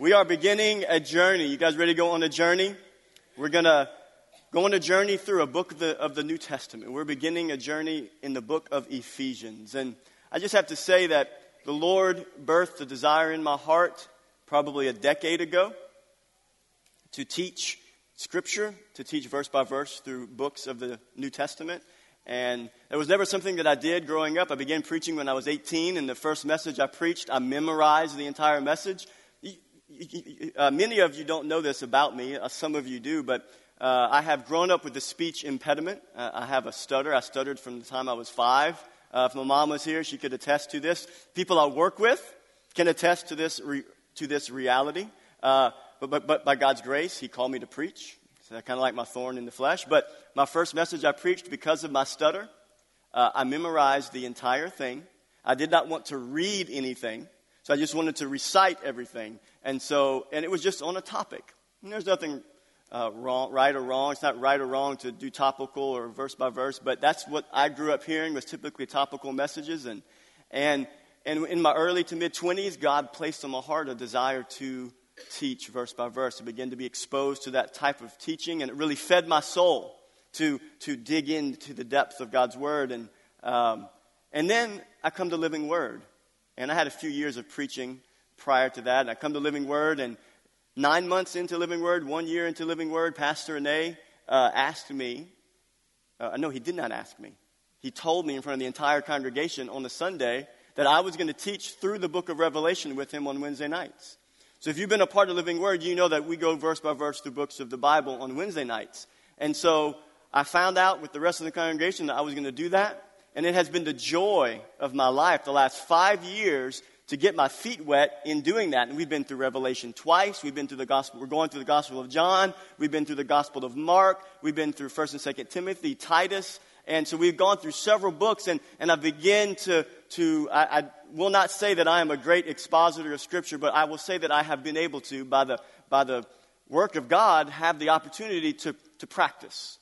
We are beginning a journey. You guys ready to go on a journey? We're going to go on a journey through a book of the, of the New Testament. We're beginning a journey in the book of Ephesians. And I just have to say that the Lord birthed a desire in my heart probably a decade ago to teach Scripture, to teach verse by verse through books of the New Testament. And it was never something that I did growing up. I began preaching when I was 18, and the first message I preached, I memorized the entire message uh, many of you don't know this about me. Uh, some of you do, but uh, I have grown up with a speech impediment. Uh, I have a stutter. I stuttered from the time I was five. Uh, if my mom was here, she could attest to this. People I work with can attest to this, re- to this reality. Uh, but, but, but by God's grace, He called me to preach. So I kind of like my thorn in the flesh. But my first message I preached because of my stutter, I memorized the entire thing. I did not want to read anything. So I just wanted to recite everything. And so, and it was just on a topic. And there's nothing uh, wrong, right or wrong. It's not right or wrong to do topical or verse by verse, but that's what I grew up hearing was typically topical messages. And, and, and in my early to mid 20s, God placed on my heart a desire to teach verse by verse, to begin to be exposed to that type of teaching. And it really fed my soul to, to dig into the depths of God's Word. And, um, and then I come to Living Word. And I had a few years of preaching prior to that. And I come to Living Word, and nine months into Living Word, one year into Living Word, Pastor Ane uh, asked me, uh, no, he did not ask me. He told me in front of the entire congregation on a Sunday that I was going to teach through the book of Revelation with him on Wednesday nights. So if you've been a part of Living Word, you know that we go verse by verse through books of the Bible on Wednesday nights. And so I found out with the rest of the congregation that I was going to do that. And it has been the joy of my life the last five years to get my feet wet in doing that. And we've been through Revelation twice. We've been through the gospel. We're going through the gospel of John. We've been through the gospel of Mark. We've been through 1st and 2nd Timothy, Titus. And so we've gone through several books and, and I begin to, to I, I will not say that I am a great expositor of scripture, but I will say that I have been able to, by the, by the work of God, have the opportunity to, to practice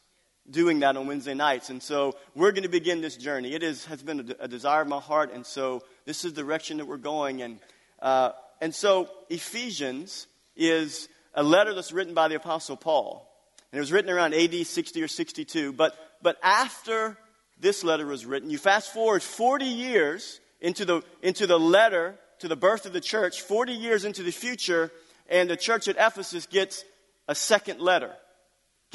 doing that on Wednesday nights. And so we're going to begin this journey. It is, has been a, a desire of my heart, and so this is the direction that we're going. And, uh, and so Ephesians is a letter that's written by the Apostle Paul. And it was written around AD 60 or 62. But, but after this letter was written, you fast forward 40 years into the, into the letter to the birth of the church, 40 years into the future, and the church at Ephesus gets a second letter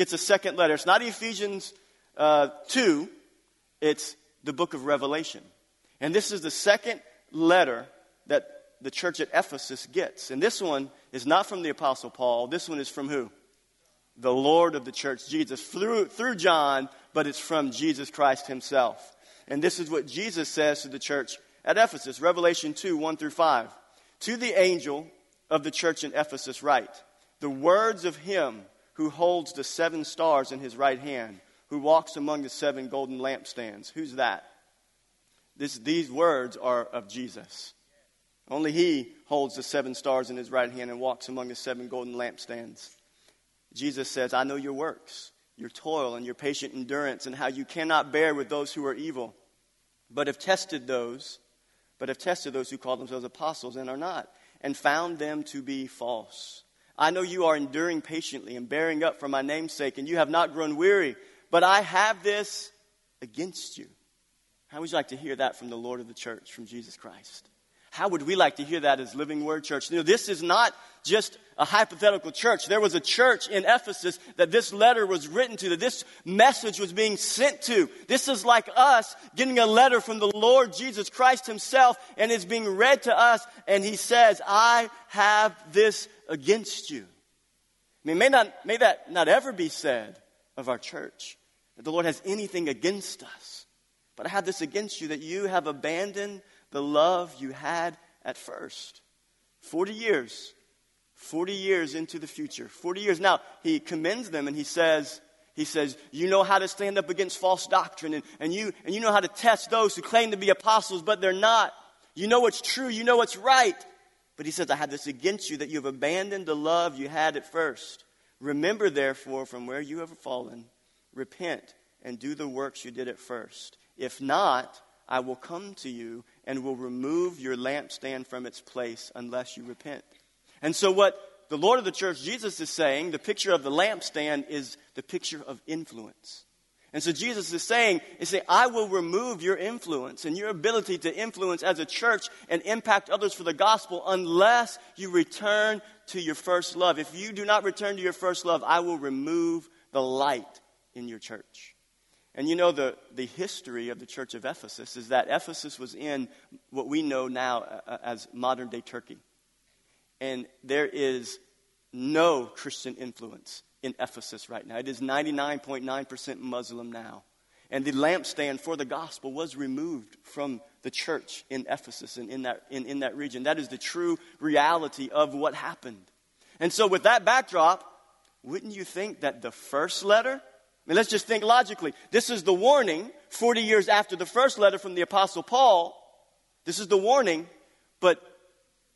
gets a second letter. It's not Ephesians uh, 2, it's the book of Revelation. And this is the second letter that the church at Ephesus gets. And this one is not from the Apostle Paul. This one is from who? The Lord of the church, Jesus, through, through John, but it's from Jesus Christ himself. And this is what Jesus says to the church at Ephesus, Revelation 2 1 through 5. To the angel of the church in Ephesus, write, The words of him who holds the seven stars in his right hand, who walks among the seven golden lampstands. Who's that? This, these words are of Jesus. Only he holds the seven stars in his right hand and walks among the seven golden lampstands. Jesus says, I know your works, your toil, and your patient endurance, and how you cannot bear with those who are evil, but have tested those, but have tested those who call themselves apostles and are not, and found them to be false. I know you are enduring patiently and bearing up for my name's sake, and you have not grown weary. But I have this against you. How would you like to hear that from the Lord of the church, from Jesus Christ? How would we like to hear that as Living Word Church? You know, this is not just a hypothetical church. There was a church in Ephesus that this letter was written to, that this message was being sent to. This is like us getting a letter from the Lord Jesus Christ Himself, and it's being read to us, and He says, I have this against you. I mean, may, not, may that not ever be said of our church, that the Lord has anything against us. But I have this against you that you have abandoned the love you had at first. 40 years. 40 years into the future. 40 years. Now, he commends them and he says, he says, you know how to stand up against false doctrine and, and, you, and you know how to test those who claim to be apostles, but they're not. You know what's true. You know what's right. But he says, I have this against you that you have abandoned the love you had at first. Remember, therefore, from where you have fallen, repent and do the works you did at first. If not, I will come to you and will remove your lampstand from its place unless you repent. And so, what the Lord of the church, Jesus, is saying, the picture of the lampstand is the picture of influence. And so Jesus is saying, is saying, I will remove your influence and your ability to influence as a church and impact others for the gospel unless you return to your first love. If you do not return to your first love, I will remove the light in your church. And you know, the, the history of the church of Ephesus is that Ephesus was in what we know now uh, uh, as modern day Turkey. And there is no Christian influence in Ephesus right now. It is 99.9% Muslim now. And the lampstand for the gospel was removed from the church in Ephesus and in that, in, in that region. That is the true reality of what happened. And so, with that backdrop, wouldn't you think that the first letter Mean, let's just think logically. This is the warning 40 years after the first letter from the Apostle Paul. This is the warning, but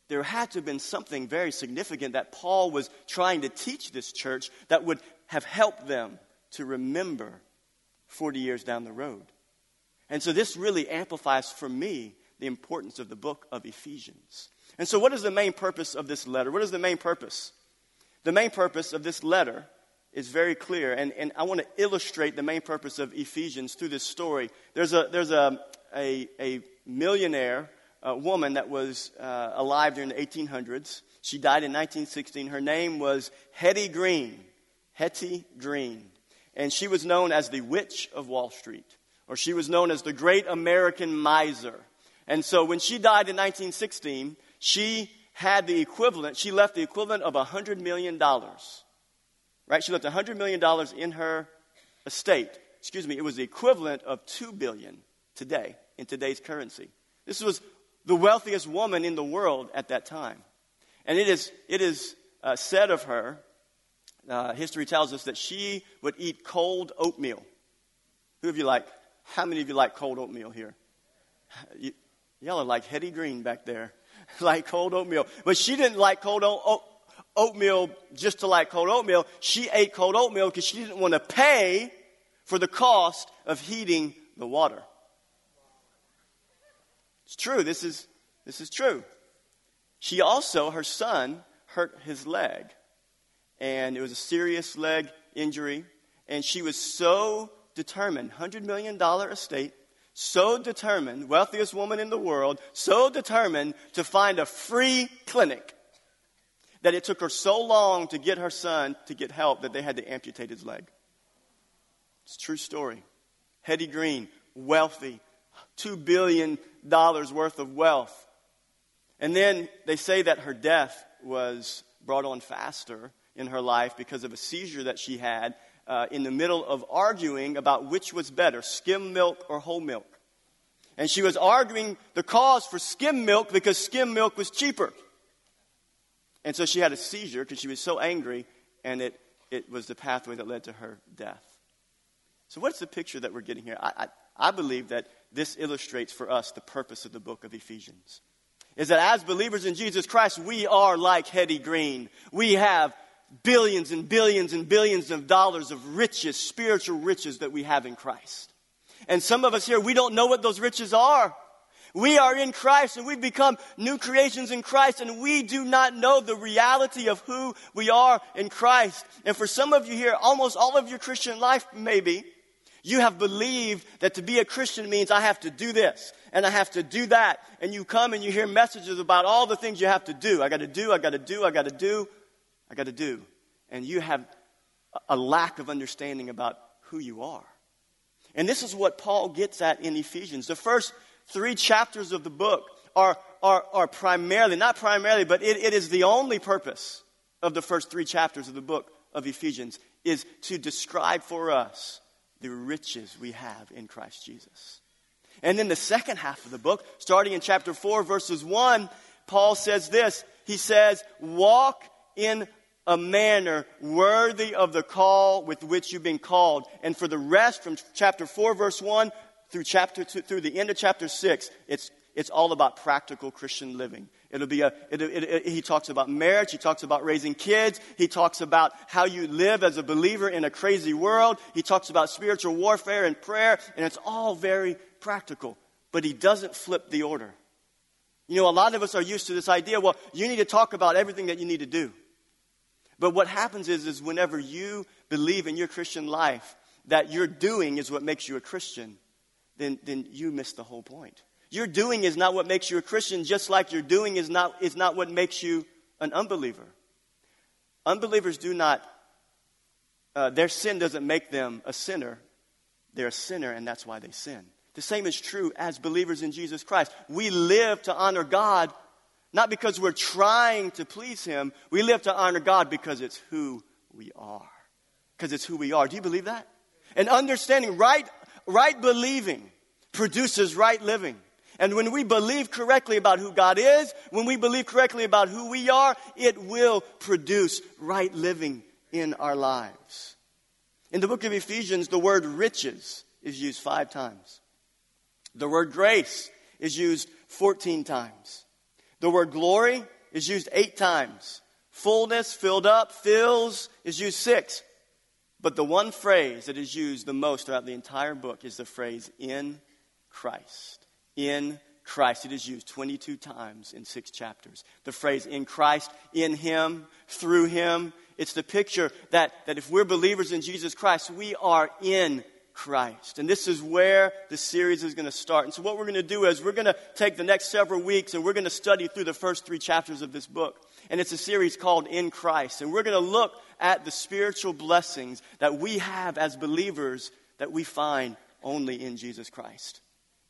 there had to have been something very significant that Paul was trying to teach this church that would have helped them to remember 40 years down the road. And so this really amplifies for me the importance of the book of Ephesians. And so, what is the main purpose of this letter? What is the main purpose? The main purpose of this letter is very clear. And, and I want to illustrate the main purpose of Ephesians through this story. There's a, there's a, a, a millionaire uh, woman that was uh, alive during the 1800s. She died in 1916. Her name was Hetty Green. Hetty Green. And she was known as the Witch of Wall Street, or she was known as the Great American Miser. And so when she died in 1916, she had the equivalent, she left the equivalent of $100 million right? She left $100 million in her estate. Excuse me, it was the equivalent of 2 billion today in today's currency. This was the wealthiest woman in the world at that time. And it is, it is uh, said of her, uh, history tells us that she would eat cold oatmeal. Who of you like, how many of you like cold oatmeal here? You, y'all are like Hetty Green back there, like cold oatmeal. But she didn't like cold oatmeal oatmeal just to like cold oatmeal. She ate cold oatmeal because she didn't want to pay for the cost of heating the water. It's true. This is, this is true. She also, her son, hurt his leg. And it was a serious leg injury. And she was so determined, $100 million estate, so determined, wealthiest woman in the world, so determined to find a free clinic that it took her so long to get her son to get help that they had to amputate his leg. It's a true story. Hetty Green, wealthy, $2 billion worth of wealth. And then they say that her death was brought on faster in her life because of a seizure that she had uh, in the middle of arguing about which was better, skim milk or whole milk. And she was arguing the cause for skim milk because skim milk was cheaper. And so she had a seizure because she was so angry, and it, it was the pathway that led to her death. So, what's the picture that we're getting here? I, I, I believe that this illustrates for us the purpose of the book of Ephesians. Is that as believers in Jesus Christ, we are like Hetty Green. We have billions and billions and billions of dollars of riches, spiritual riches that we have in Christ. And some of us here, we don't know what those riches are. We are in Christ and we've become new creations in Christ and we do not know the reality of who we are in Christ. And for some of you here, almost all of your Christian life maybe, you have believed that to be a Christian means I have to do this and I have to do that. And you come and you hear messages about all the things you have to do. I got to do, I got to do, I got to do, I got to do. And you have a lack of understanding about who you are. And this is what Paul gets at in Ephesians. The first three chapters of the book are, are, are primarily, not primarily, but it, it is the only purpose of the first three chapters of the book of Ephesians is to describe for us the riches we have in Christ Jesus. And then the second half of the book, starting in chapter 4, verses 1, Paul says this. He says, Walk in a manner worthy of the call with which you've been called. And for the rest, from chapter 4, verse 1 through chapter two, through the end of chapter six, it's, it's all about practical Christian living. It'll be a, it, it, it, he talks about marriage. He talks about raising kids. He talks about how you live as a believer in a crazy world. He talks about spiritual warfare and prayer, and it's all very practical. But he doesn't flip the order. You know, a lot of us are used to this idea well, you need to talk about everything that you need to do. But what happens is, is whenever you believe in your Christian life that your doing is what makes you a Christian, then, then you miss the whole point. Your doing is not what makes you a Christian, just like your doing is not, is not what makes you an unbeliever. Unbelievers do not, uh, their sin doesn't make them a sinner. They're a sinner, and that's why they sin. The same is true as believers in Jesus Christ. We live to honor God, not because we're trying to please Him. We live to honor God because it's who we are. Because it's who we are. Do you believe that? And understanding right, right believing produces right living. And when we believe correctly about who God is, when we believe correctly about who we are, it will produce right living in our lives. In the book of Ephesians, the word riches is used five times. The word grace is used 14 times. The word glory is used eight times. Fullness, filled up, fills is used six. But the one phrase that is used the most throughout the entire book is the phrase in Christ. In Christ. It is used 22 times in six chapters. The phrase in Christ, in Him, through Him. It's the picture that, that if we're believers in Jesus Christ, we are in Christ. And this is where the series is going to start. And so, what we're going to do is we're going to take the next several weeks and we're going to study through the first three chapters of this book. And it's a series called In Christ. And we're going to look at the spiritual blessings that we have as believers that we find only in Jesus Christ.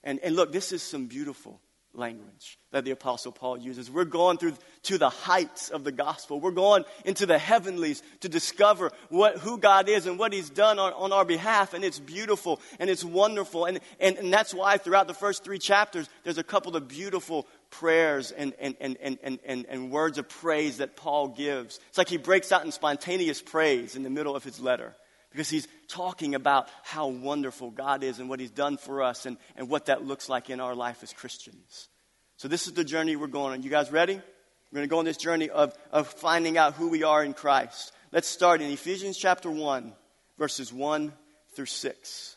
And, and look, this is some beautiful language that the apostle paul uses. We're going through to the heights of the gospel. We're going into the heavenlies to discover what, who god is and what he's done on, on our behalf. And it's beautiful and it's wonderful. And, and, and that's why throughout the first three chapters there's a couple of beautiful prayers and, and, and, and, and, and, and words of praise that paul gives. It's like he breaks out in spontaneous praise in the middle of his letter because he's talking about how wonderful God is and what he's done for us and, and what that looks like in our life as Christians. So, this is the journey we're going on. You guys ready? We're going to go on this journey of, of finding out who we are in Christ. Let's start in Ephesians chapter 1, verses 1 through 6.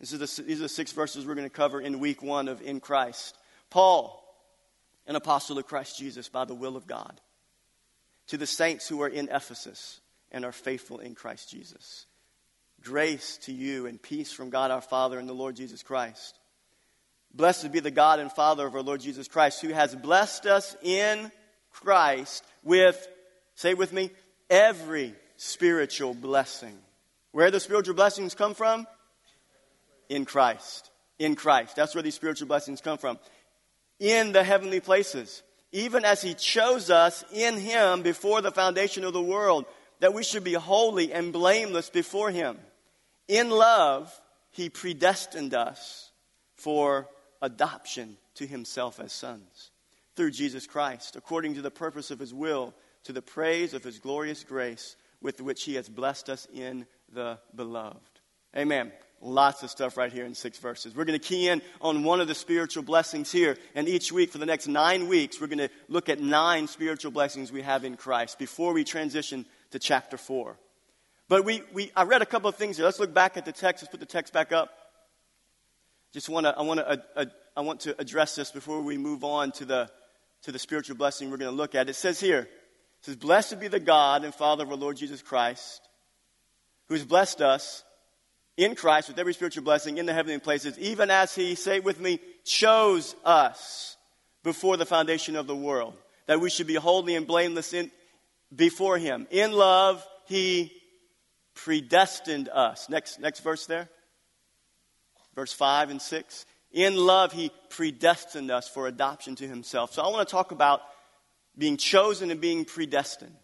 This is the, these are the six verses we're going to cover in week one of In Christ. Paul, an apostle of Christ Jesus by the will of God, to the saints who are in Ephesus and are faithful in Christ Jesus. Grace to you and peace from God our Father and the Lord Jesus Christ. Blessed be the God and Father of our Lord Jesus Christ, who has blessed us in Christ with, say with me, every spiritual blessing. Where the spiritual blessings come from? In Christ. In Christ. That's where these spiritual blessings come from. In the heavenly places. Even as He chose us in Him before the foundation of the world that we should be holy and blameless before Him. In love, He predestined us for adoption to Himself as sons through Jesus Christ, according to the purpose of His will, to the praise of His glorious grace with which He has blessed us in the beloved. Amen. Lots of stuff right here in six verses. We're going to key in on one of the spiritual blessings here. And each week, for the next nine weeks, we're going to look at nine spiritual blessings we have in Christ before we transition to chapter 4. But we, we, I read a couple of things here. Let's look back at the text. Let's put the text back up. Just want to, I want to, uh, I want to address this before we move on to the, to the spiritual blessing we're going to look at. It says here, it says, Blessed be the God and Father of our Lord Jesus Christ, who has blessed us in Christ with every spiritual blessing in the heavenly places, even as he, say with me, chose us before the foundation of the world, that we should be holy and blameless in, before him. In love, he predestined us. Next, next verse there. Verse 5 and 6. In love, he predestined us for adoption to himself. So I want to talk about being chosen and being predestined.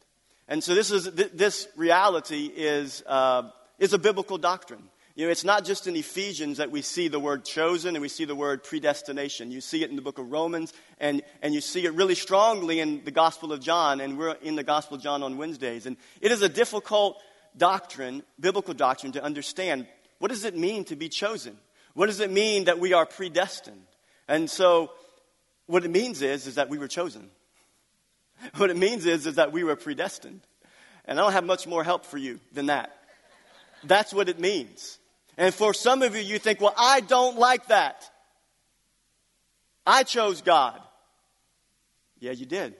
And so this is this reality is uh, is a biblical doctrine. You know, it's not just in Ephesians that we see the word chosen and we see the word predestination. You see it in the book of Romans and, and you see it really strongly in the Gospel of John, and we're in the Gospel of John on Wednesdays. And it is a difficult doctrine, biblical doctrine, to understand. What does it mean to be chosen? What does it mean that we are predestined? And so, what it means is, is that we were chosen. What it means is, is that we were predestined. And I don't have much more help for you than that. That's what it means. And for some of you, you think, well, I don't like that. I chose God. Yeah, you did.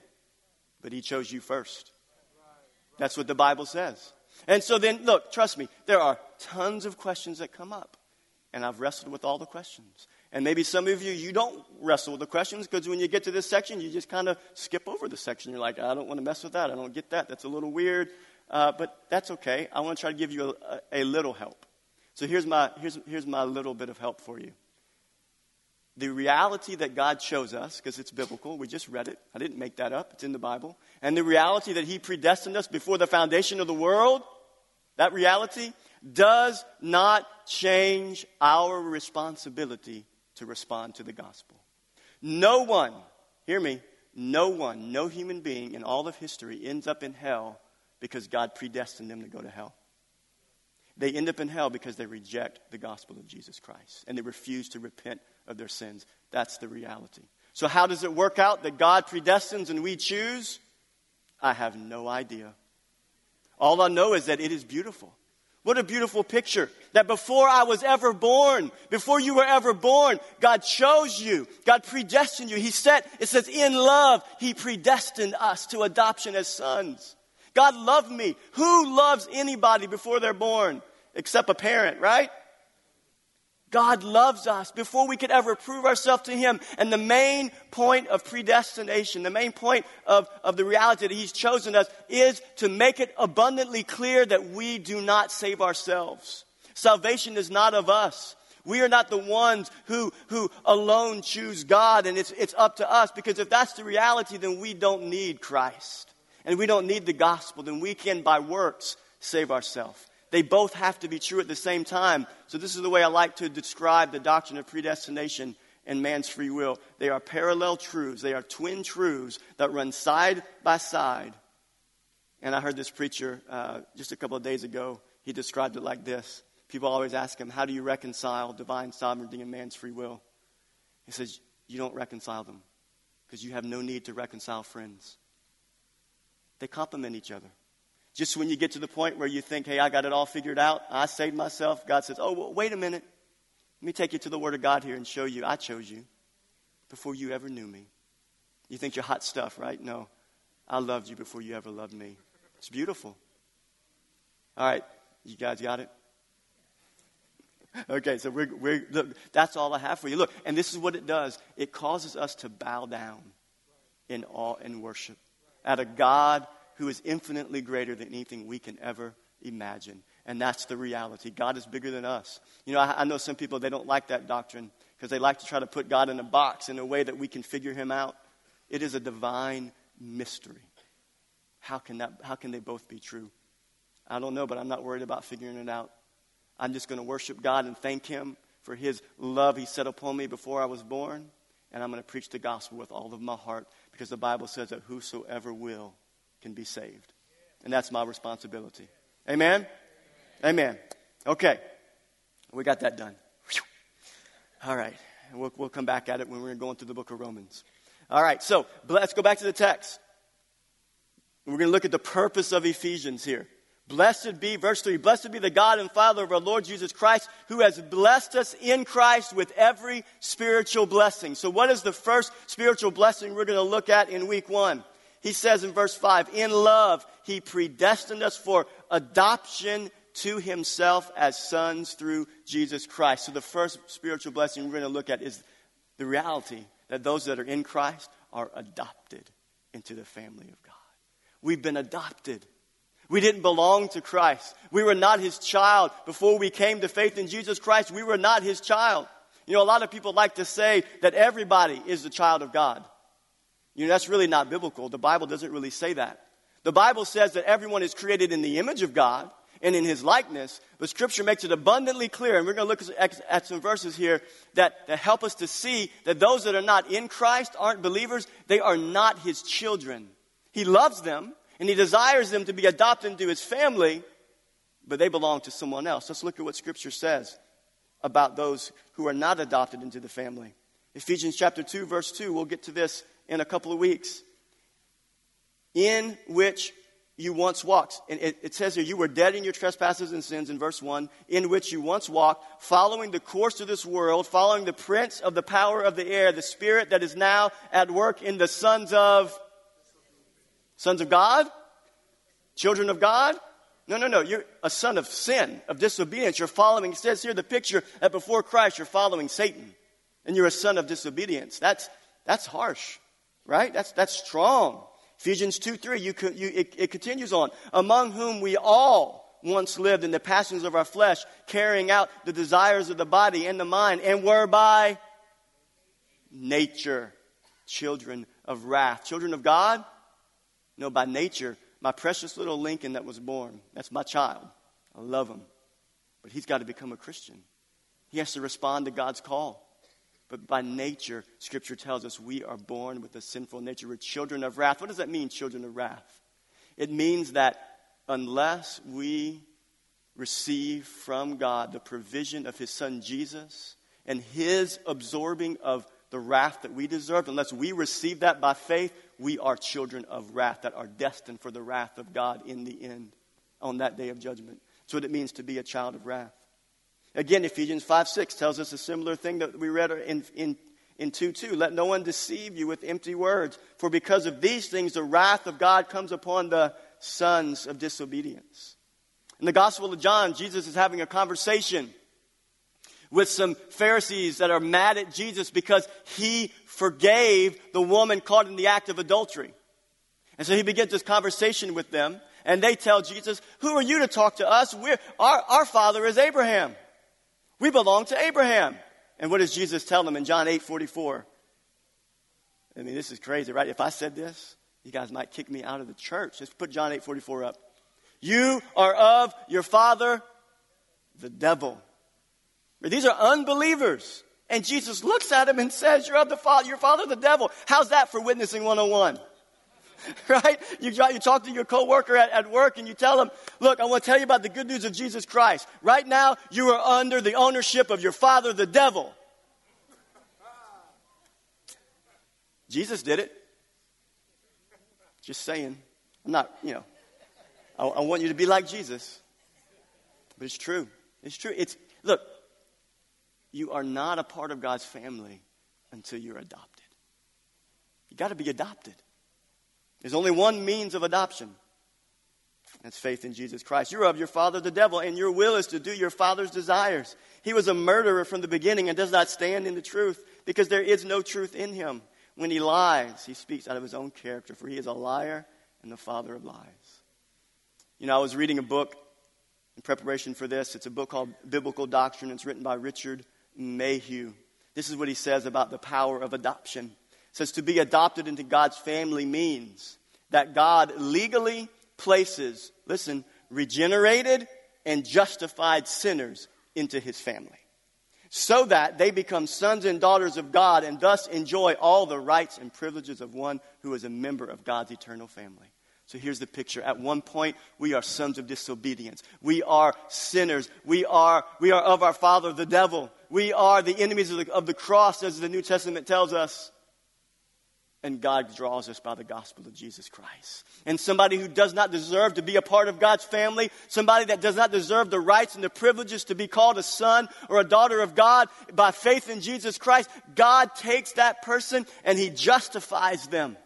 But He chose you first. That's what the Bible says. And so then, look, trust me, there are tons of questions that come up. And I've wrestled with all the questions. And maybe some of you, you don't wrestle with the questions because when you get to this section, you just kind of skip over the section. You're like, I don't want to mess with that. I don't get that. That's a little weird. Uh, but that's okay. I want to try to give you a, a, a little help. So here's my, here's, here's my little bit of help for you. The reality that God shows us, because it's biblical, we just read it. I didn't make that up, it's in the Bible. And the reality that He predestined us before the foundation of the world, that reality does not change our responsibility to respond to the gospel. No one, hear me, no one, no human being in all of history ends up in hell because God predestined them to go to hell. They end up in hell because they reject the gospel of Jesus Christ and they refuse to repent of their sins. That's the reality. So, how does it work out that God predestines and we choose? I have no idea. All I know is that it is beautiful. What a beautiful picture. That before I was ever born, before you were ever born, God chose you. God predestined you. He said, it says, in love, He predestined us to adoption as sons. God loved me. Who loves anybody before they're born? Except a parent, right? God loves us before we could ever prove ourselves to Him. And the main point of predestination, the main point of, of the reality that He's chosen us is to make it abundantly clear that we do not save ourselves. Salvation is not of us. We are not the ones who, who alone choose God and it's, it's up to us because if that's the reality, then we don't need Christ. And we don't need the gospel, then we can by works save ourselves. They both have to be true at the same time. So, this is the way I like to describe the doctrine of predestination and man's free will. They are parallel truths, they are twin truths that run side by side. And I heard this preacher uh, just a couple of days ago. He described it like this People always ask him, How do you reconcile divine sovereignty and man's free will? He says, You don't reconcile them because you have no need to reconcile friends. They complement each other. Just when you get to the point where you think, hey, I got it all figured out, I saved myself, God says, oh, well, wait a minute. Let me take you to the Word of God here and show you I chose you before you ever knew me. You think you're hot stuff, right? No. I loved you before you ever loved me. It's beautiful. All right, you guys got it? Okay, so we're, we're, look, that's all I have for you. Look, and this is what it does it causes us to bow down in awe and worship at a God who is infinitely greater than anything we can ever imagine. And that's the reality. God is bigger than us. You know, I, I know some people, they don't like that doctrine because they like to try to put God in a box in a way that we can figure him out. It is a divine mystery. How can, that, how can they both be true? I don't know, but I'm not worried about figuring it out. I'm just going to worship God and thank Him for His love He set upon me before I was born. And I'm going to preach the gospel with all of my heart because the Bible says that whosoever will can be saved. And that's my responsibility. Amen? Amen. Okay. We got that done. All right. We'll, we'll come back at it when we're going through the book of Romans. All right. So let's go back to the text. We're going to look at the purpose of Ephesians here. Blessed be, verse 3, blessed be the God and Father of our Lord Jesus Christ, who has blessed us in Christ with every spiritual blessing. So, what is the first spiritual blessing we're going to look at in week one? He says in verse 5 In love, he predestined us for adoption to himself as sons through Jesus Christ. So, the first spiritual blessing we're going to look at is the reality that those that are in Christ are adopted into the family of God. We've been adopted. We didn't belong to Christ. We were not his child. Before we came to faith in Jesus Christ, we were not his child. You know, a lot of people like to say that everybody is the child of God. You know, that's really not biblical. The Bible doesn't really say that. The Bible says that everyone is created in the image of God and in his likeness, but Scripture makes it abundantly clear, and we're going to look at, at some verses here that, that help us to see that those that are not in Christ aren't believers, they are not his children. He loves them, and he desires them to be adopted into his family, but they belong to someone else. Let's look at what Scripture says about those who are not adopted into the family. Ephesians chapter 2, verse 2, we'll get to this in a couple of weeks, in which you once walked. And it, it, says here, you were dead in your trespasses and sins in verse 1, in which you once walked, following the course of this world, following the prince of the power of the air, the spirit that is now at work in the sons of sons of God, children of God. No, no, no. You're a son of sin, of disobedience. You're following, it says here the picture that before Christ you're following Satan. And you're a son of disobedience. That's, that's harsh, right? That's, that's strong. Ephesians 2 3, you, you, it, it continues on. Among whom we all once lived in the passions of our flesh, carrying out the desires of the body and the mind, and were by nature children of wrath. Children of God? No, by nature, my precious little Lincoln that was born, that's my child. I love him. But he's got to become a Christian. He has to respond to God's call. But by nature, Scripture tells us we are born with a sinful nature. We're children of wrath. What does that mean, children of wrath? It means that unless we receive from God the provision of His Son Jesus and His absorbing of the wrath that we deserve, unless we receive that by faith, we are children of wrath that are destined for the wrath of God in the end on that day of judgment. That's what it means to be a child of wrath. Again, Ephesians 5 6 tells us a similar thing that we read in, in, in 2 2. Let no one deceive you with empty words, for because of these things the wrath of God comes upon the sons of disobedience. In the Gospel of John, Jesus is having a conversation with some Pharisees that are mad at Jesus because he forgave the woman caught in the act of adultery. And so he begins this conversation with them, and they tell Jesus, Who are you to talk to us? We're, our, our father is Abraham. We belong to Abraham. And what does Jesus tell them in John 8 44? I mean, this is crazy, right? If I said this, you guys might kick me out of the church. Let's put John 8 44 up. You are of your father, the devil. These are unbelievers. And Jesus looks at him and says, You're of the father, your father, the devil. How's that for witnessing 101? right? You, you talk to your coworker at, at work and you tell them, look, I want to tell you about the good news of Jesus Christ. Right now, you are under the ownership of your father, the devil. Jesus did it. Just saying. I'm not, you know, I, I want you to be like Jesus. But it's true. It's true. It's, look, you are not a part of God's family until you're adopted. You got to be adopted. There's only one means of adoption. That's faith in Jesus Christ. You're of your father, the devil, and your will is to do your father's desires. He was a murderer from the beginning and does not stand in the truth because there is no truth in him. When he lies, he speaks out of his own character, for he is a liar and the father of lies. You know, I was reading a book in preparation for this. It's a book called Biblical Doctrine. It's written by Richard Mayhue. This is what he says about the power of adoption says to be adopted into God's family means that God legally places, listen, regenerated and justified sinners into his family so that they become sons and daughters of God and thus enjoy all the rights and privileges of one who is a member of God's eternal family. So here's the picture. At one point, we are sons of disobedience. We are sinners. We are, we are of our father, the devil. We are the enemies of the, of the cross, as the New Testament tells us and God draws us by the gospel of Jesus Christ. And somebody who does not deserve to be a part of God's family, somebody that does not deserve the rights and the privileges to be called a son or a daughter of God by faith in Jesus Christ, God takes that person and He justifies them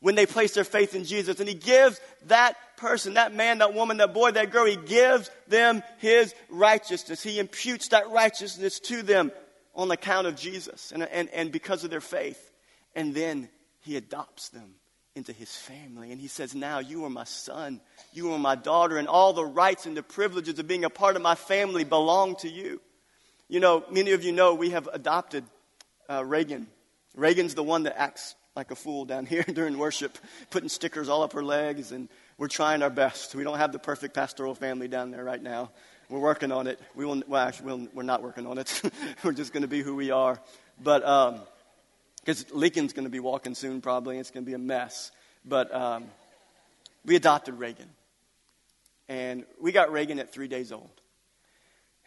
when they place their faith in Jesus. And He gives that person, that man, that woman, that boy, that girl, He gives them His righteousness. He imputes that righteousness to them on account of Jesus and, and, and because of their faith. And then he adopts them into his family. And he says, Now you are my son, you are my daughter, and all the rights and the privileges of being a part of my family belong to you. You know, many of you know we have adopted uh, Reagan. Reagan's the one that acts like a fool down here during worship, putting stickers all up her legs, and we're trying our best. We don't have the perfect pastoral family down there right now. We're working on it. We will, well, actually, we we're not working on it. we're just going to be who we are. But, um, because Lincoln's going to be walking soon, probably. It's going to be a mess. But um, we adopted Reagan. And we got Reagan at three days old.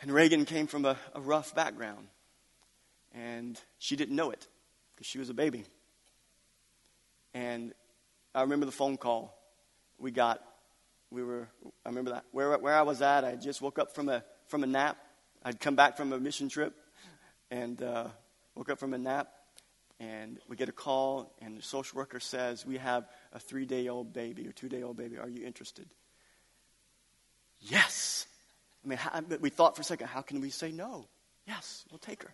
And Reagan came from a, a rough background. And she didn't know it because she was a baby. And I remember the phone call we got we were, I remember that, where, where I was at, I just woke up from a, from a nap. I'd come back from a mission trip and uh, woke up from a nap. And we get a call, and the social worker says, We have a three day old baby or two day old baby. Are you interested? Yes. I mean, how, we thought for a second, how can we say no? Yes, we'll take her.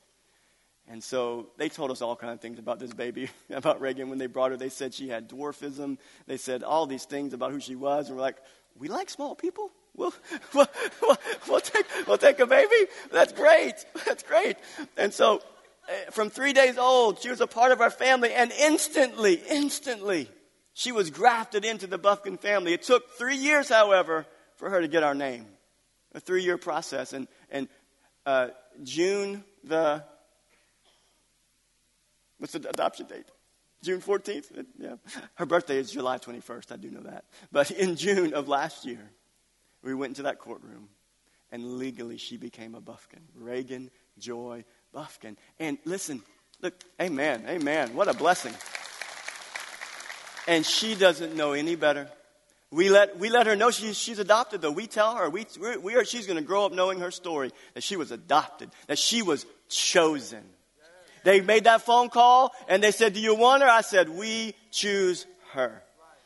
And so they told us all kind of things about this baby, about Reagan when they brought her. They said she had dwarfism. They said all these things about who she was. And we're like, we like small people. We'll, we'll, we'll, take, we'll take a baby. That's great. That's great. And so eh, from three days old, she was a part of our family. And instantly, instantly, she was grafted into the Buffkin family. It took three years, however, for her to get our name. A three year process. And, and uh, June the What's the adoption date? June 14th? Yeah. Her birthday is July 21st. I do know that. But in June of last year, we went into that courtroom and legally she became a Buffkin. Reagan Joy Buffkin. And listen, look, amen, amen. What a blessing. And she doesn't know any better. We let, we let her know she, she's adopted, though. We tell her, we, we are, she's going to grow up knowing her story, that she was adopted, that she was chosen. They made that phone call and they said, Do you want her? I said, We choose her.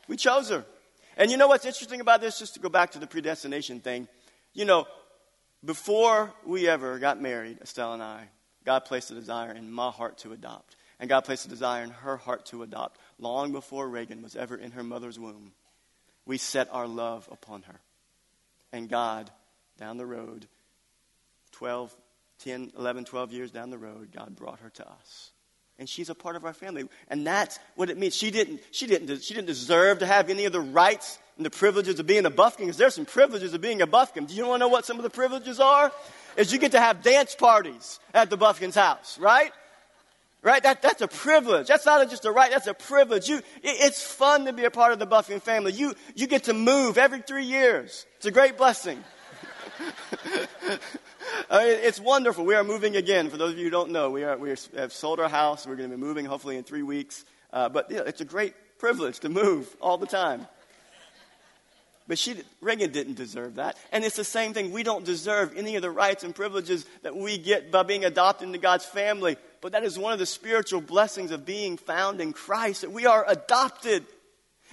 We chose her. And you know what's interesting about this? Just to go back to the predestination thing. You know, before we ever got married, Estelle and I, God placed a desire in my heart to adopt. And God placed a desire in her heart to adopt long before Reagan was ever in her mother's womb. We set our love upon her. And God, down the road, 12, 10, 11, 12 years down the road, God brought her to us. And she's a part of our family. And that's what it means. She didn't, she didn't, she didn't deserve to have any of the rights and the privileges of being a buffkin, because there's some privileges of being a buffkin. Do you want to know what some of the privileges are? Is you get to have dance parties at the buffkin's house, right? Right? That, that's a privilege. That's not just a right, that's a privilege. You, it, it's fun to be a part of the Buffkin family. You, you get to move every three years. It's a great blessing. It's wonderful. We are moving again. For those of you who don't know, we, are, we have sold our house. We're going to be moving hopefully in three weeks. Uh, but it's a great privilege to move all the time. But she, Reagan didn't deserve that. And it's the same thing. We don't deserve any of the rights and privileges that we get by being adopted into God's family. But that is one of the spiritual blessings of being found in Christ, that we are adopted.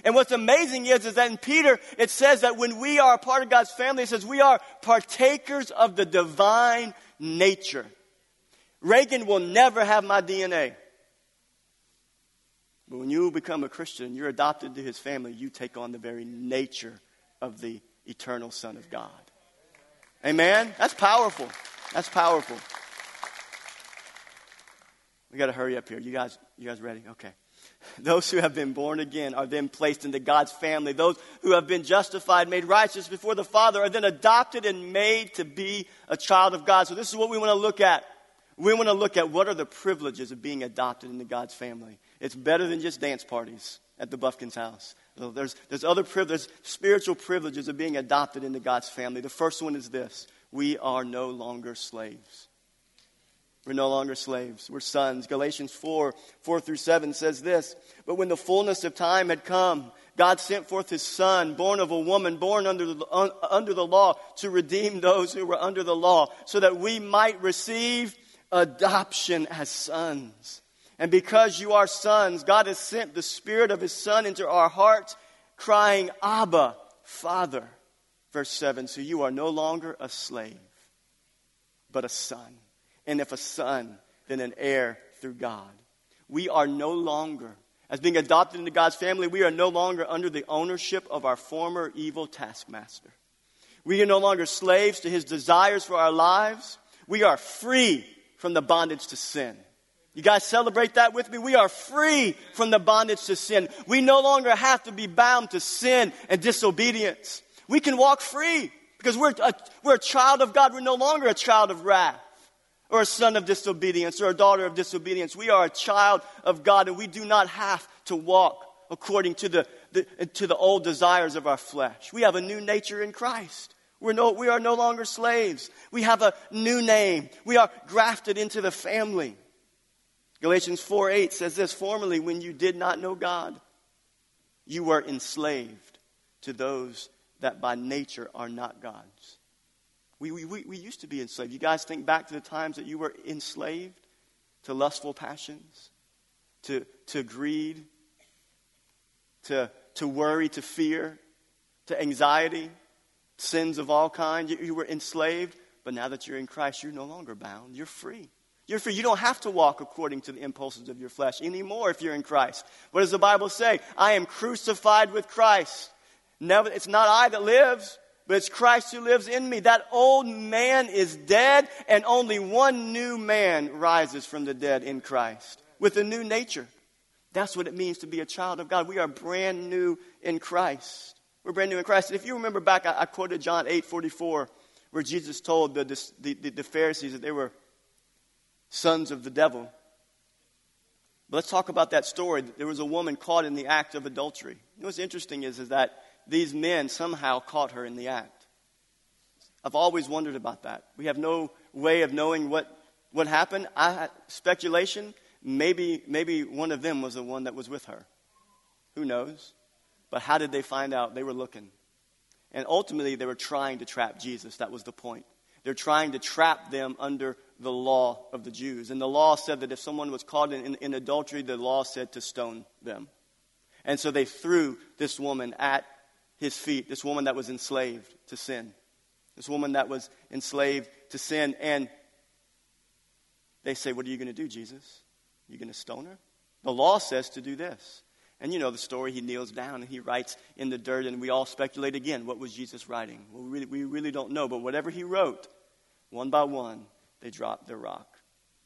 And what's amazing is, is that in Peter, it says that when we are a part of God's family, it says we are partakers of the divine nature. Reagan will never have my DNA. But when you become a Christian, you're adopted to his family, you take on the very nature of the eternal Son of God. Amen? That's powerful. That's powerful. We got to hurry up here. You guys, you guys ready? Okay. Those who have been born again are then placed into God's family. Those who have been justified, made righteous before the Father, are then adopted and made to be a child of God. So, this is what we want to look at. We want to look at what are the privileges of being adopted into God's family. It's better than just dance parties at the Buffkin's house. There's, there's other privileges, spiritual privileges of being adopted into God's family. The first one is this we are no longer slaves. We're no longer slaves. We're sons. Galatians 4 4 through 7 says this But when the fullness of time had come, God sent forth his son, born of a woman, born under the, uh, under the law, to redeem those who were under the law, so that we might receive adoption as sons. And because you are sons, God has sent the Spirit of his Son into our hearts, crying, Abba, Father. Verse 7 So you are no longer a slave, but a son and if a son, then an heir through God. We are no longer, as being adopted into God's family, we are no longer under the ownership of our former evil taskmaster. We are no longer slaves to his desires for our lives. We are free from the bondage to sin. You guys celebrate that with me? We are free from the bondage to sin. We no longer have to be bound to sin and disobedience. We can walk free because we're a, we're a child of God. We're no longer a child of wrath or a son of disobedience or a daughter of disobedience. We are a child of God and we do not have to walk according to the, the, to the old desires of our flesh. We have a new nature in Christ. We're no, we are no longer slaves. We have a new name. We are grafted into the family. Galatians 4 8 says this Formerly, when you did not know God, you were enslaved to those that by nature are not God's. We, we, we used to be enslaved. You guys think back to the times that you were enslaved to lustful passions, to, to greed, to, to worry, to fear, to anxiety, sins of all kinds. You, you were enslaved, but now that you're in Christ, you're no longer bound. You're free. You're free. You don't have to walk according to the impulses of your flesh anymore if you're in Christ. What does the Bible say? I am crucified with Christ. Never, it's not I that lives, but it's Christ who lives in me. That old man is dead, and only one new man rises from the dead in Christ with a new nature. That's what it means to be a child of God. We are brand new in Christ. We're brand new in Christ. And if you remember back, I, I quoted John 8 44, where Jesus told the, the, the, the Pharisees that they were sons of the devil. But let's talk about that story. There was a woman caught in the act of adultery. You know what's interesting is, is that these men somehow caught her in the act. I've always wondered about that. We have no way of knowing what, what happened. I, speculation, maybe, maybe one of them was the one that was with her. Who knows? But how did they find out? They were looking. And ultimately, they were trying to trap Jesus. That was the point. They're trying to trap them under the law of the Jews. And the law said that if someone was caught in, in, in adultery, the law said to stone them. And so they threw this woman at his feet, this woman that was enslaved to sin. This woman that was enslaved to sin. And they say, What are you going to do, Jesus? You going to stone her? The law says to do this. And you know the story. He kneels down and he writes in the dirt, and we all speculate again what was Jesus writing? Well, we really, we really don't know, but whatever he wrote, one by one, they dropped their rock.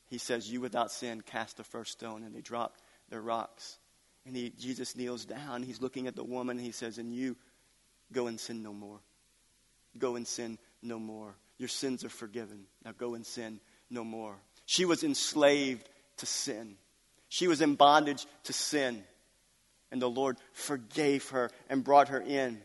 He says, You without sin, cast the first stone, and they drop their rocks. And he, Jesus kneels down. He's looking at the woman, and he says, And you go and sin no more. Go and sin no more. Your sins are forgiven. Now go and sin no more. She was enslaved to sin, she was in bondage to sin and the Lord forgave her and brought her in.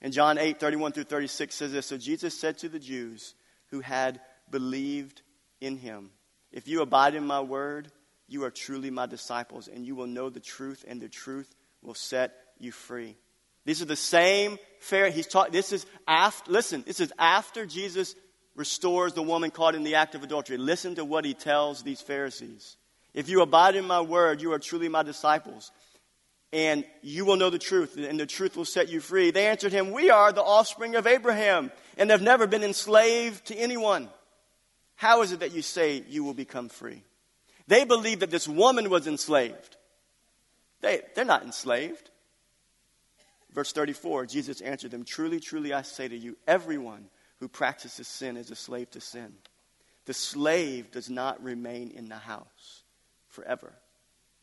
And John 8, 31 through 36 says this So Jesus said to the Jews who had believed in him, If you abide in my word, you are truly my disciples, and you will know the truth, and the truth will set you free. These are the same fair. He's taught. This is after. Listen, this is after Jesus restores the woman caught in the act of adultery. Listen to what he tells these Pharisees. If you abide in my word, you are truly my disciples, and you will know the truth, and the truth will set you free. They answered him, We are the offspring of Abraham, and have never been enslaved to anyone. How is it that you say you will become free? They believe that this woman was enslaved. They, they're not enslaved. Verse 34 Jesus answered them, Truly, truly, I say to you, everyone who practices sin is a slave to sin. The slave does not remain in the house forever,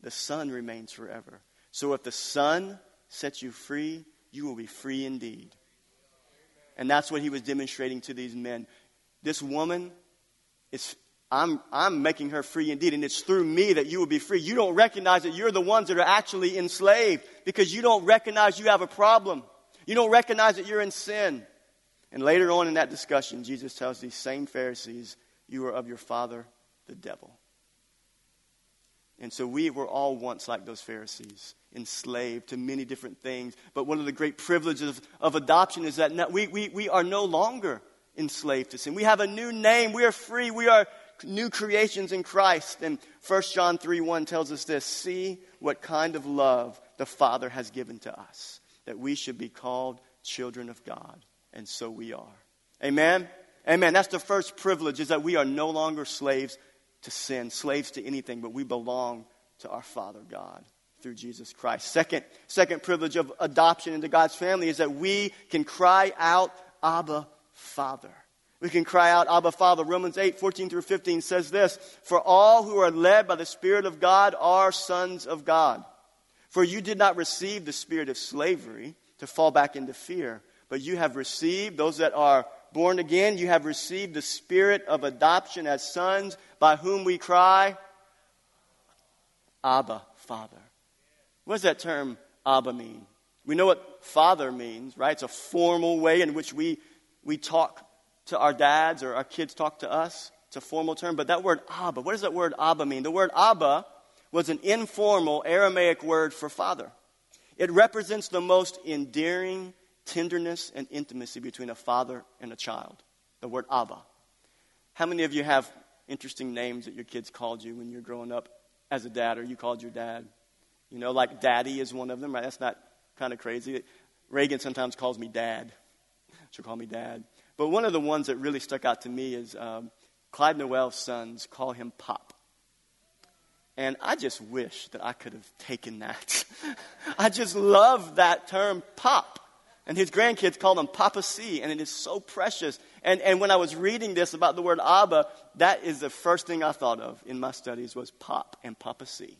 the son remains forever. So if the Son sets you free, you will be free indeed. And that's what he was demonstrating to these men. This woman is I'm, I'm making her free indeed, and it's through me that you will be free. You don't recognize that you're the ones that are actually enslaved because you don't recognize you have a problem. You don't recognize that you're in sin. And later on in that discussion, Jesus tells these same Pharisees, You are of your father, the devil. And so we were all once like those Pharisees enslaved to many different things. But one of the great privileges of, of adoption is that we, we, we are no longer enslaved to sin. We have a new name. We are free. We are new creations in Christ. And 1 John 3 1 tells us this See what kind of love the Father has given to us, that we should be called children of God. And so we are. Amen? Amen. That's the first privilege, is that we are no longer slaves to sin, slaves to anything, but we belong to our Father God through Jesus Christ. Second, second privilege of adoption into God's family is that we can cry out, Abba, Father. We can cry out, Abba, Father. Romans 8, 14 through 15 says this For all who are led by the Spirit of God are sons of God. For you did not receive the spirit of slavery to fall back into fear, but you have received, those that are born again, you have received the spirit of adoption as sons, by whom we cry, Abba, Father. What does that term Abba mean? We know what father means, right? It's a formal way in which we, we talk to our dads or our kids talk to us. It's a formal term. But that word Abba, what does that word Abba mean? The word Abba was an informal Aramaic word for father. It represents the most endearing tenderness and intimacy between a father and a child. The word Abba. How many of you have interesting names that your kids called you when you're growing up as a dad or you called your dad? You know, like daddy is one of them, right? That's not kind of crazy. Reagan sometimes calls me dad. She'll call me dad. But one of the ones that really stuck out to me is um, Clyde Noel's sons call him Pop. And I just wish that I could have taken that. I just love that term, Pop. And his grandkids call him Papa C, and it is so precious. And, and when I was reading this about the word Abba, that is the first thing I thought of in my studies was Pop and Papa C.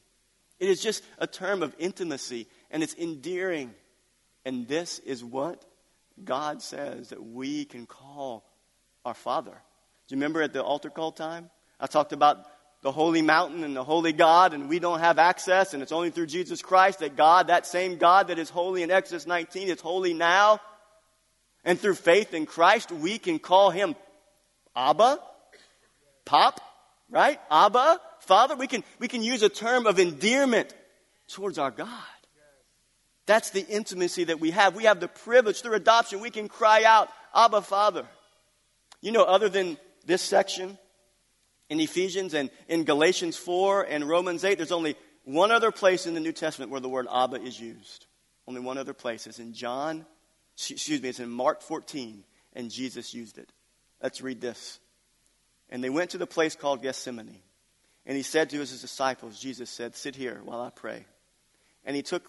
It is just a term of intimacy, and it's endearing. And this is what God says that we can call our Father. Do you remember at the altar call time? I talked about the holy mountain and the holy God, and we don't have access, and it's only through Jesus Christ that God, that same God that is holy in Exodus 19, is holy now. And through faith in Christ, we can call him Abba, Pop, right? Abba, Father. We can, we can use a term of endearment towards our God. That's the intimacy that we have. We have the privilege through adoption. We can cry out, Abba, Father. You know, other than this section in Ephesians and in Galatians 4 and Romans 8, there's only one other place in the New Testament where the word Abba is used. Only one other place. It's in John, excuse me, it's in Mark 14, and Jesus used it. Let's read this. And they went to the place called Gethsemane. And he said to his disciples, Jesus said, Sit here while I pray. And he took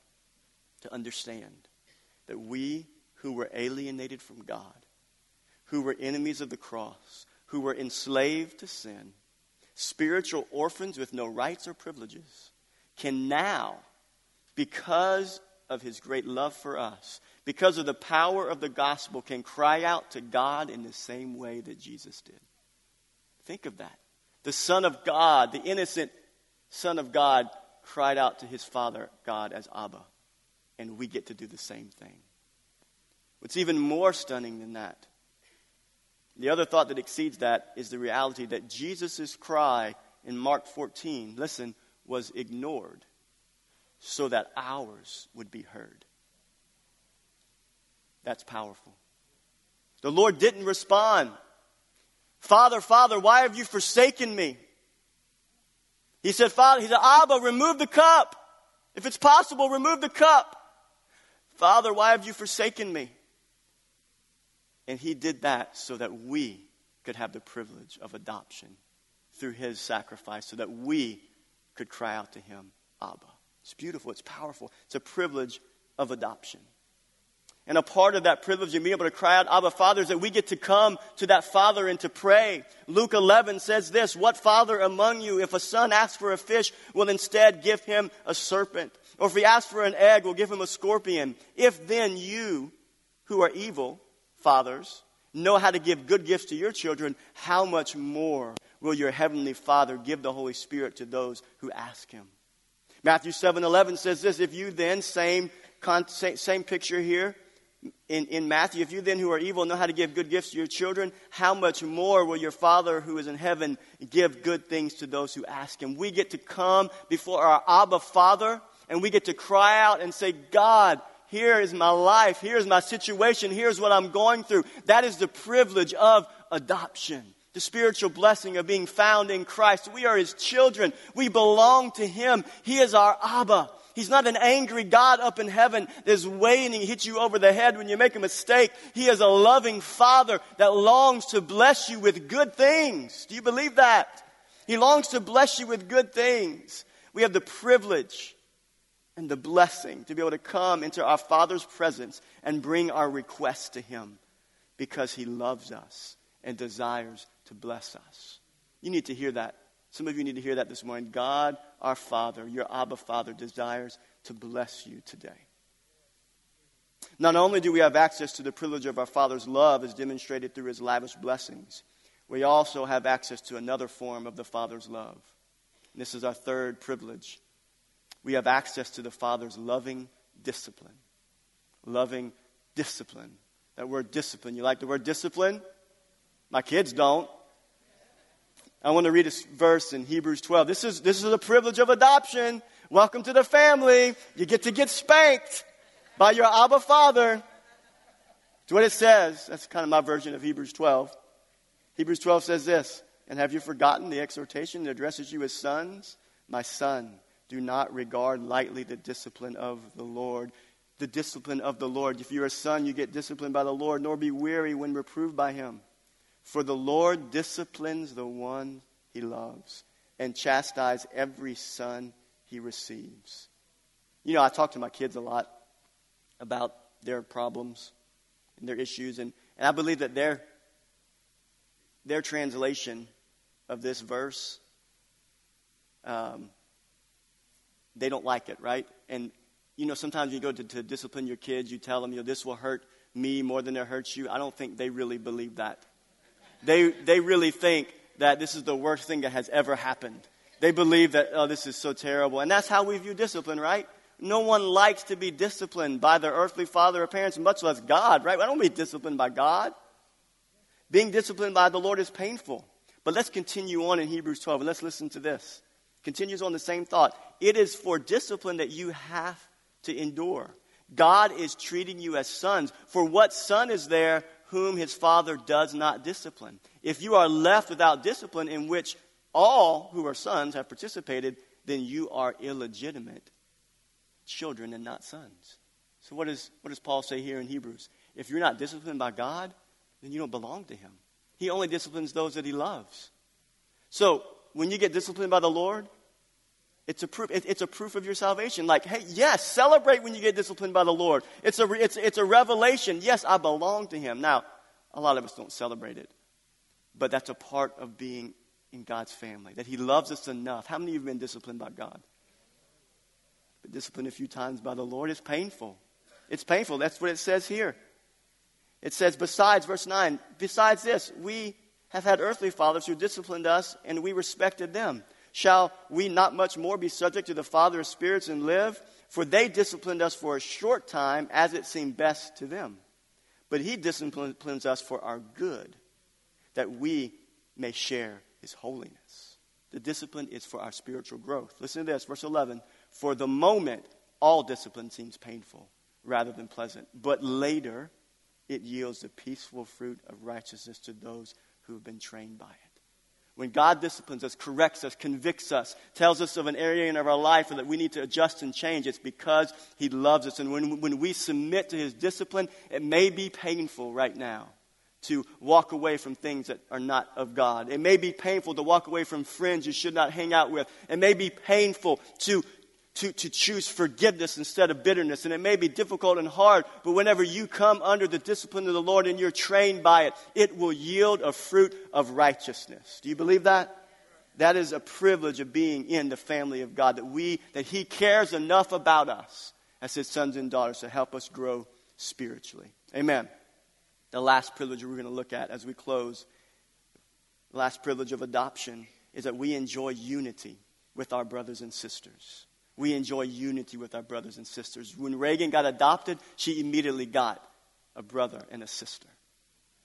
to understand that we who were alienated from God, who were enemies of the cross, who were enslaved to sin, spiritual orphans with no rights or privileges, can now, because of his great love for us, because of the power of the gospel, can cry out to God in the same way that Jesus did. Think of that. The Son of God, the innocent Son of God, cried out to his Father, God, as Abba and we get to do the same thing. What's even more stunning than that, the other thought that exceeds that is the reality that Jesus' cry in Mark 14, listen, was ignored so that ours would be heard. That's powerful. The Lord didn't respond. Father, Father, why have you forsaken me? He said, Father, he said, Abba, remove the cup. If it's possible, remove the cup. Father, why have you forsaken me? And he did that so that we could have the privilege of adoption through his sacrifice, so that we could cry out to him, Abba. It's beautiful, it's powerful. It's a privilege of adoption. And a part of that privilege of being able to cry out, Abba, Father, is that we get to come to that Father and to pray. Luke 11 says this What father among you, if a son asks for a fish, will instead give him a serpent? Or if he asks for an egg, we'll give him a scorpion? If then you, who are evil, fathers, know how to give good gifts to your children, how much more will your heavenly Father give the Holy Spirit to those who ask him? Matthew 7 11 says this If you then, same, same picture here, in, in Matthew, if you then who are evil know how to give good gifts to your children, how much more will your Father who is in heaven give good things to those who ask him? We get to come before our Abba Father and we get to cry out and say, God, here is my life. Here's my situation. Here's what I'm going through. That is the privilege of adoption. The spiritual blessing of being found in Christ. We are His children. We belong to Him. He is our Abba. He's not an angry God up in heaven that's waiting to hit you over the head when you make a mistake. He is a loving Father that longs to bless you with good things. Do you believe that? He longs to bless you with good things. We have the privilege and the blessing to be able to come into our Father's presence and bring our requests to Him because He loves us and desires to bless us. You need to hear that some of you need to hear that this morning. God, our Father, your Abba Father, desires to bless you today. Not only do we have access to the privilege of our Father's love as demonstrated through his lavish blessings, we also have access to another form of the Father's love. And this is our third privilege. We have access to the Father's loving discipline. Loving discipline. That word discipline. You like the word discipline? My kids don't. I want to read a verse in Hebrews 12. This is, this is the privilege of adoption. Welcome to the family. You get to get spanked by your Abba Father. That's what it says. That's kind of my version of Hebrews 12. Hebrews 12 says this And have you forgotten the exhortation that addresses you as sons? My son, do not regard lightly the discipline of the Lord. The discipline of the Lord. If you're a son, you get disciplined by the Lord, nor be weary when reproved by him. For the Lord disciplines the one he loves and chastises every son he receives. You know, I talk to my kids a lot about their problems and their issues, and, and I believe that their, their translation of this verse, um, they don't like it, right? And, you know, sometimes you go to, to discipline your kids, you tell them, you know, this will hurt me more than it hurts you. I don't think they really believe that. They, they really think that this is the worst thing that has ever happened. They believe that, oh, this is so terrible. And that's how we view discipline, right? No one likes to be disciplined by their earthly father or parents, much less God, right? I don't be disciplined by God. Being disciplined by the Lord is painful. But let's continue on in Hebrews 12 and let's listen to this. Continues on the same thought. It is for discipline that you have to endure. God is treating you as sons. For what son is there whom his father does not discipline. If you are left without discipline in which all who are sons have participated, then you are illegitimate children and not sons. So, what, is, what does Paul say here in Hebrews? If you're not disciplined by God, then you don't belong to him. He only disciplines those that he loves. So, when you get disciplined by the Lord, it's a proof, it's a proof of your salvation. Like, hey, yes, celebrate when you get disciplined by the Lord. It's a, it's, it's a revelation. Yes, I belong to Him. Now, a lot of us don't celebrate it, but that's a part of being in God's family, that He loves us enough. How many of you have been disciplined by God? Been disciplined a few times by the Lord. It's painful. It's painful. That's what it says here. It says, besides, verse 9, besides this, we have had earthly fathers who disciplined us, and we respected them. Shall we not much more be subject to the Father of spirits and live? For they disciplined us for a short time as it seemed best to them. But he disciplines us for our good, that we may share his holiness. The discipline is for our spiritual growth. Listen to this, verse 11. For the moment, all discipline seems painful rather than pleasant, but later it yields the peaceful fruit of righteousness to those who have been trained by it. When God disciplines us, corrects us, convicts us, tells us of an area in our life that we need to adjust and change, it's because He loves us. And when, when we submit to His discipline, it may be painful right now to walk away from things that are not of God. It may be painful to walk away from friends you should not hang out with. It may be painful to to, to choose forgiveness instead of bitterness. And it may be difficult and hard, but whenever you come under the discipline of the Lord and you're trained by it, it will yield a fruit of righteousness. Do you believe that? That is a privilege of being in the family of God, that we, that He cares enough about us as His sons and daughters to help us grow spiritually. Amen. The last privilege we're going to look at as we close, the last privilege of adoption, is that we enjoy unity with our brothers and sisters we enjoy unity with our brothers and sisters. When Reagan got adopted, she immediately got a brother and a sister.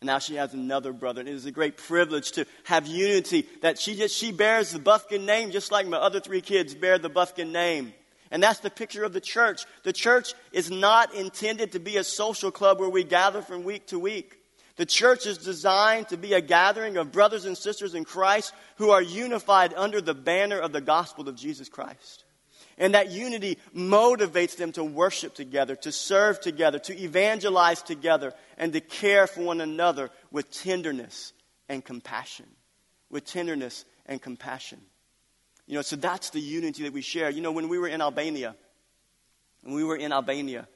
And now she has another brother. And it is a great privilege to have unity that she just, she bears the Buffkin name just like my other three kids bear the Buffkin name. And that's the picture of the church. The church is not intended to be a social club where we gather from week to week. The church is designed to be a gathering of brothers and sisters in Christ who are unified under the banner of the gospel of Jesus Christ. And that unity motivates them to worship together, to serve together, to evangelize together, and to care for one another with tenderness and compassion. With tenderness and compassion. You know, so that's the unity that we share. You know, when we were in Albania, when we were in Albania,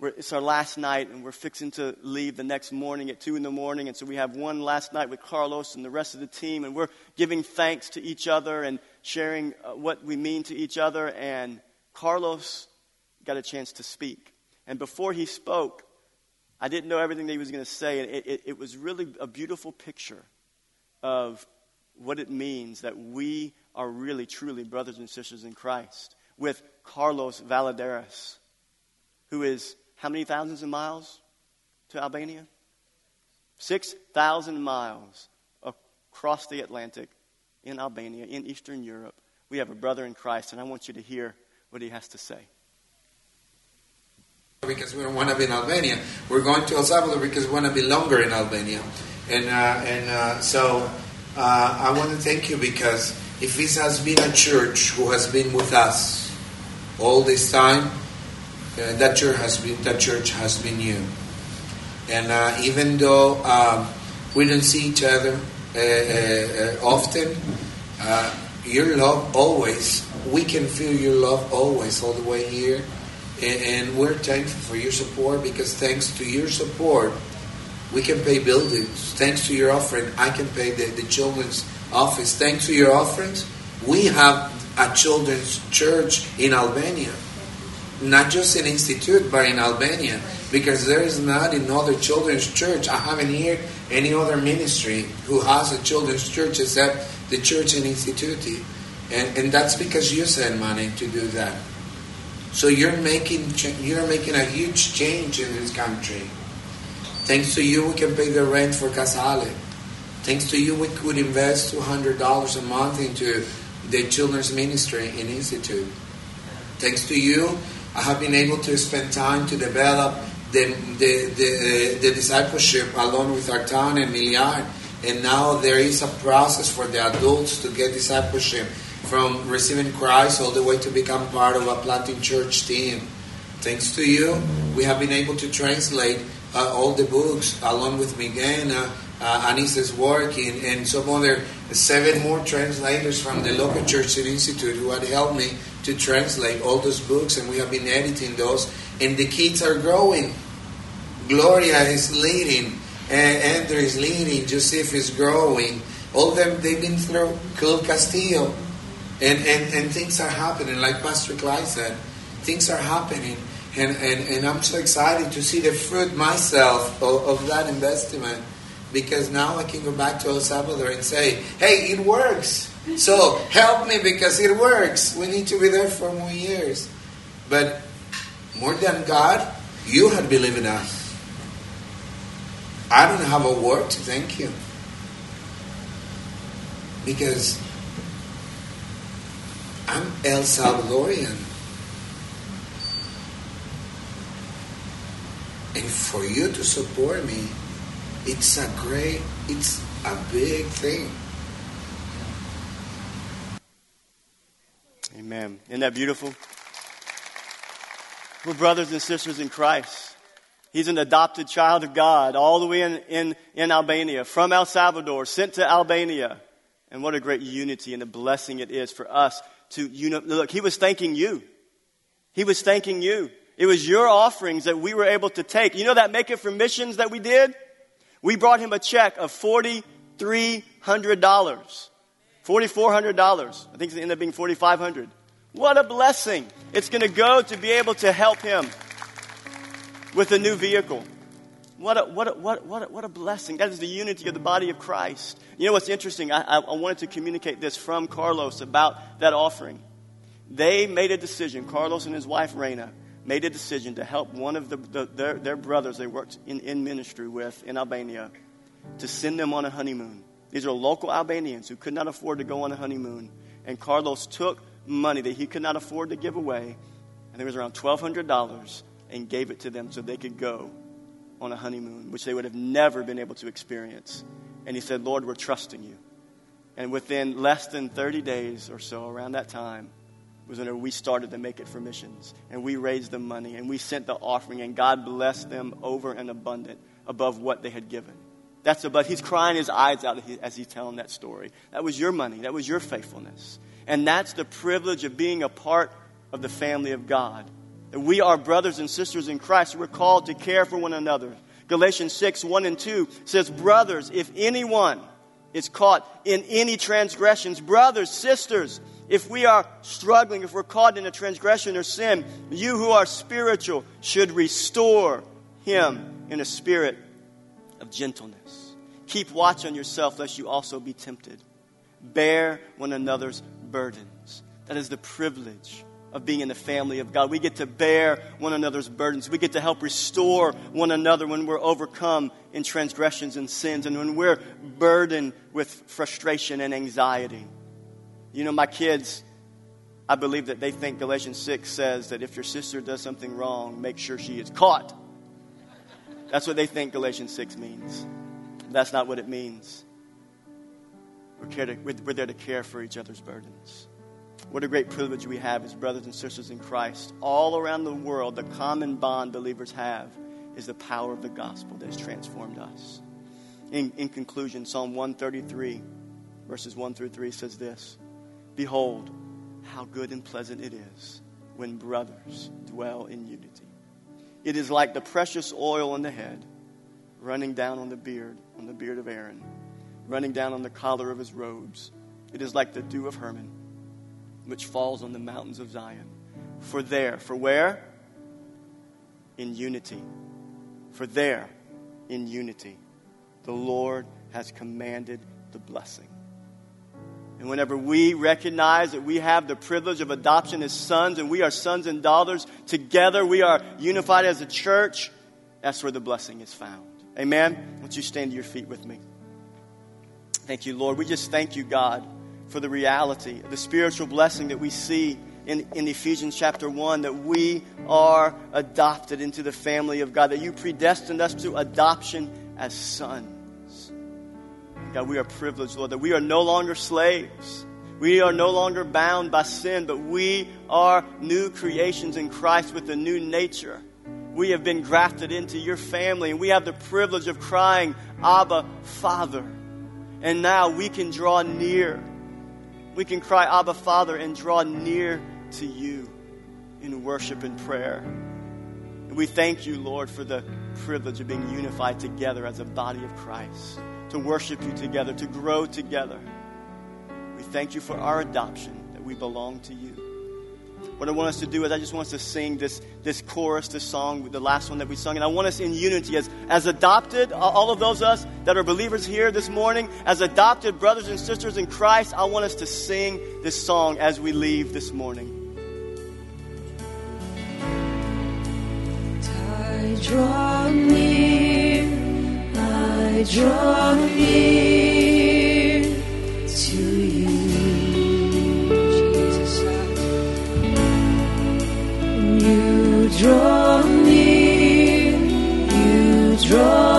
it's our last night, and we're fixing to leave the next morning at 2 in the morning. And so we have one last night with Carlos and the rest of the team, and we're giving thanks to each other and sharing uh, what we mean to each other. And Carlos got a chance to speak. And before he spoke, I didn't know everything that he was going to say. And it, it, it was really a beautiful picture of what it means that we are really, truly brothers and sisters in Christ with Carlos Valadares, who is how many thousands of miles to Albania? 6,000 miles across the Atlantic in Albania, in Eastern Europe. We have a brother in Christ, and I want you to hear what he has to say. Because we don't want to be in Albania. We're going to El Salvador because we want to be longer in Albania. And, uh, and uh, so uh, I want to thank you because if this has been a church who has been with us all this time, uh, that church has been that church has been you. And uh, even though um, we don't see each other Uh, uh, uh, often, uh, your love always, we can feel your love always all the way here. And, and we're thankful for your support because thanks to your support, we can pay buildings. Thanks to your offering, I can pay the, the children's office. Thanks to your offerings, we have a children's church in Albania. Not just an institute, but in Albania. Because there is not another children's church. I haven't heard any other ministry who has a children's church except the church in Institute. And, and that's because you send money to do that. So you're making you're making a huge change in this country. Thanks to you, we can pay the rent for Casale. Thanks to you, we could invest $200 a month into the children's ministry in Institute. Thanks to you, I have been able to spend time to develop the, the, the, the discipleship along with Artan and Miliar. And now there is a process for the adults to get discipleship from receiving Christ all the way to become part of a planting church team. Thanks to you, we have been able to translate uh, all the books along with Miguel, uh, uh, Anisa's work, and, and some other seven more translators from the local church and institute who had helped me to translate all those books, and we have been editing those. And the kids are growing. Gloria is leading, and Andrew is leading, Joseph is growing. All them, they've been through Cool Castillo and, and, and things are happening, like Pastor Clyde said, things are happening. And, and, and I'm so excited to see the fruit myself of, of that investment because now I can go back to El Salvador and say, hey, it works. So help me because it works. We need to be there for more years. But more than God, you have believed in us. I don't have a word to thank you. Because I'm El Salvadorian. And for you to support me, it's a great, it's a big thing. Amen. Isn't that beautiful? We're brothers and sisters in Christ. He's an adopted child of God, all the way in, in, in Albania, from El Salvador, sent to Albania. And what a great unity and a blessing it is for us to, know, look, he was thanking you. He was thanking you. It was your offerings that we were able to take. You know that Make It for Missions that we did? We brought him a check of $4,300. $4,400. I think it ended up being 4500 What a blessing. It's going to go to be able to help him with a new vehicle. What a, what, a, what, what, a, what a blessing. That is the unity of the body of Christ. You know what's interesting? I, I, I wanted to communicate this from Carlos about that offering. They made a decision, Carlos and his wife, Reina, made a decision to help one of the, the, their, their brothers they worked in, in ministry with in Albania to send them on a honeymoon. These are local Albanians who could not afford to go on a honeymoon. And Carlos took money that he could not afford to give away, and it was around $1,200, and gave it to them so they could go on a honeymoon, which they would have never been able to experience. And he said, Lord, we're trusting you. And within less than 30 days or so, around that time, was when we started to make it for missions. And we raised the money and we sent the offering, and God blessed them over and abundant above what they had given. That's about, he's crying his eyes out as he's telling that story. That was your money, that was your faithfulness. And that's the privilege of being a part of the family of God. That We are brothers and sisters in Christ. We're called to care for one another. Galatians 6, 1 and 2 says, Brothers, if anyone is caught in any transgressions, brothers, sisters, If we are struggling, if we're caught in a transgression or sin, you who are spiritual should restore him in a spirit of gentleness. Keep watch on yourself, lest you also be tempted. Bear one another's burdens. That is the privilege of being in the family of God. We get to bear one another's burdens. We get to help restore one another when we're overcome in transgressions and sins and when we're burdened with frustration and anxiety. You know, my kids, I believe that they think Galatians 6 says that if your sister does something wrong, make sure she is caught. That's what they think Galatians 6 means. That's not what it means. We're, to, we're there to care for each other's burdens. What a great privilege we have as brothers and sisters in Christ. All around the world, the common bond believers have is the power of the gospel that has transformed us. In, in conclusion, Psalm 133, verses 1 through 3 says this Behold, how good and pleasant it is when brothers dwell in unity. It is like the precious oil on the head, running down on the beard, on the beard of Aaron, running down on the collar of his robes. It is like the dew of Hermon, which falls on the mountains of Zion. For there, for where? In unity. For there, in unity, the Lord has commanded the blessing. And whenever we recognize that we have the privilege of adoption as sons and we are sons and daughters together, we are unified as a church, that's where the blessing is found. Amen? Won't you stand to your feet with me? Thank you, Lord. We just thank you, God, for the reality, the spiritual blessing that we see in, in Ephesians chapter 1 that we are adopted into the family of God, that you predestined us to adoption as sons. God, we are privileged, Lord, that we are no longer slaves. We are no longer bound by sin, but we are new creations in Christ with a new nature. We have been grafted into your family, and we have the privilege of crying, Abba, Father. And now we can draw near. We can cry, Abba, Father, and draw near to you in worship and prayer. And we thank you, Lord, for the privilege of being unified together as a body of Christ to worship you together, to grow together. We thank you for our adoption, that we belong to you. What I want us to do is I just want us to sing this, this chorus, this song, the last one that we sung. And I want us in unity as, as adopted, all of those of us that are believers here this morning, as adopted brothers and sisters in Christ, I want us to sing this song as we leave this morning. I draw near I draw near to you, draw near, you draw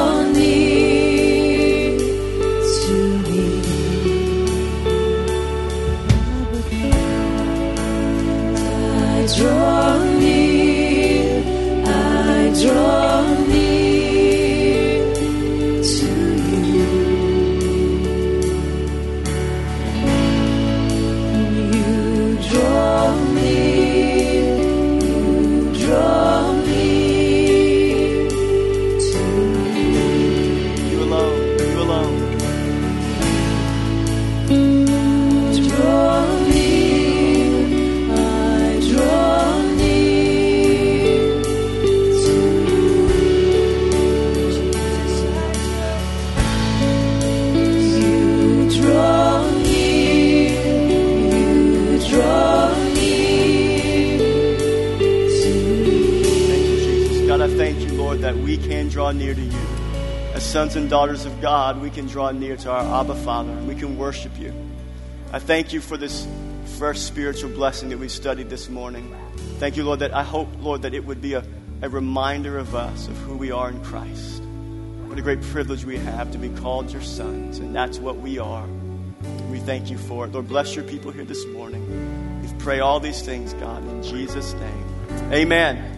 sons and daughters of God, we can draw near to our Abba Father. We can worship you. I thank you for this first spiritual blessing that we studied this morning. Thank you, Lord, that I hope, Lord, that it would be a, a reminder of us of who we are in Christ. What a great privilege we have to be called your sons, and that's what we are. We thank you for it. Lord, bless your people here this morning. We pray all these things, God, in Jesus' name. Amen.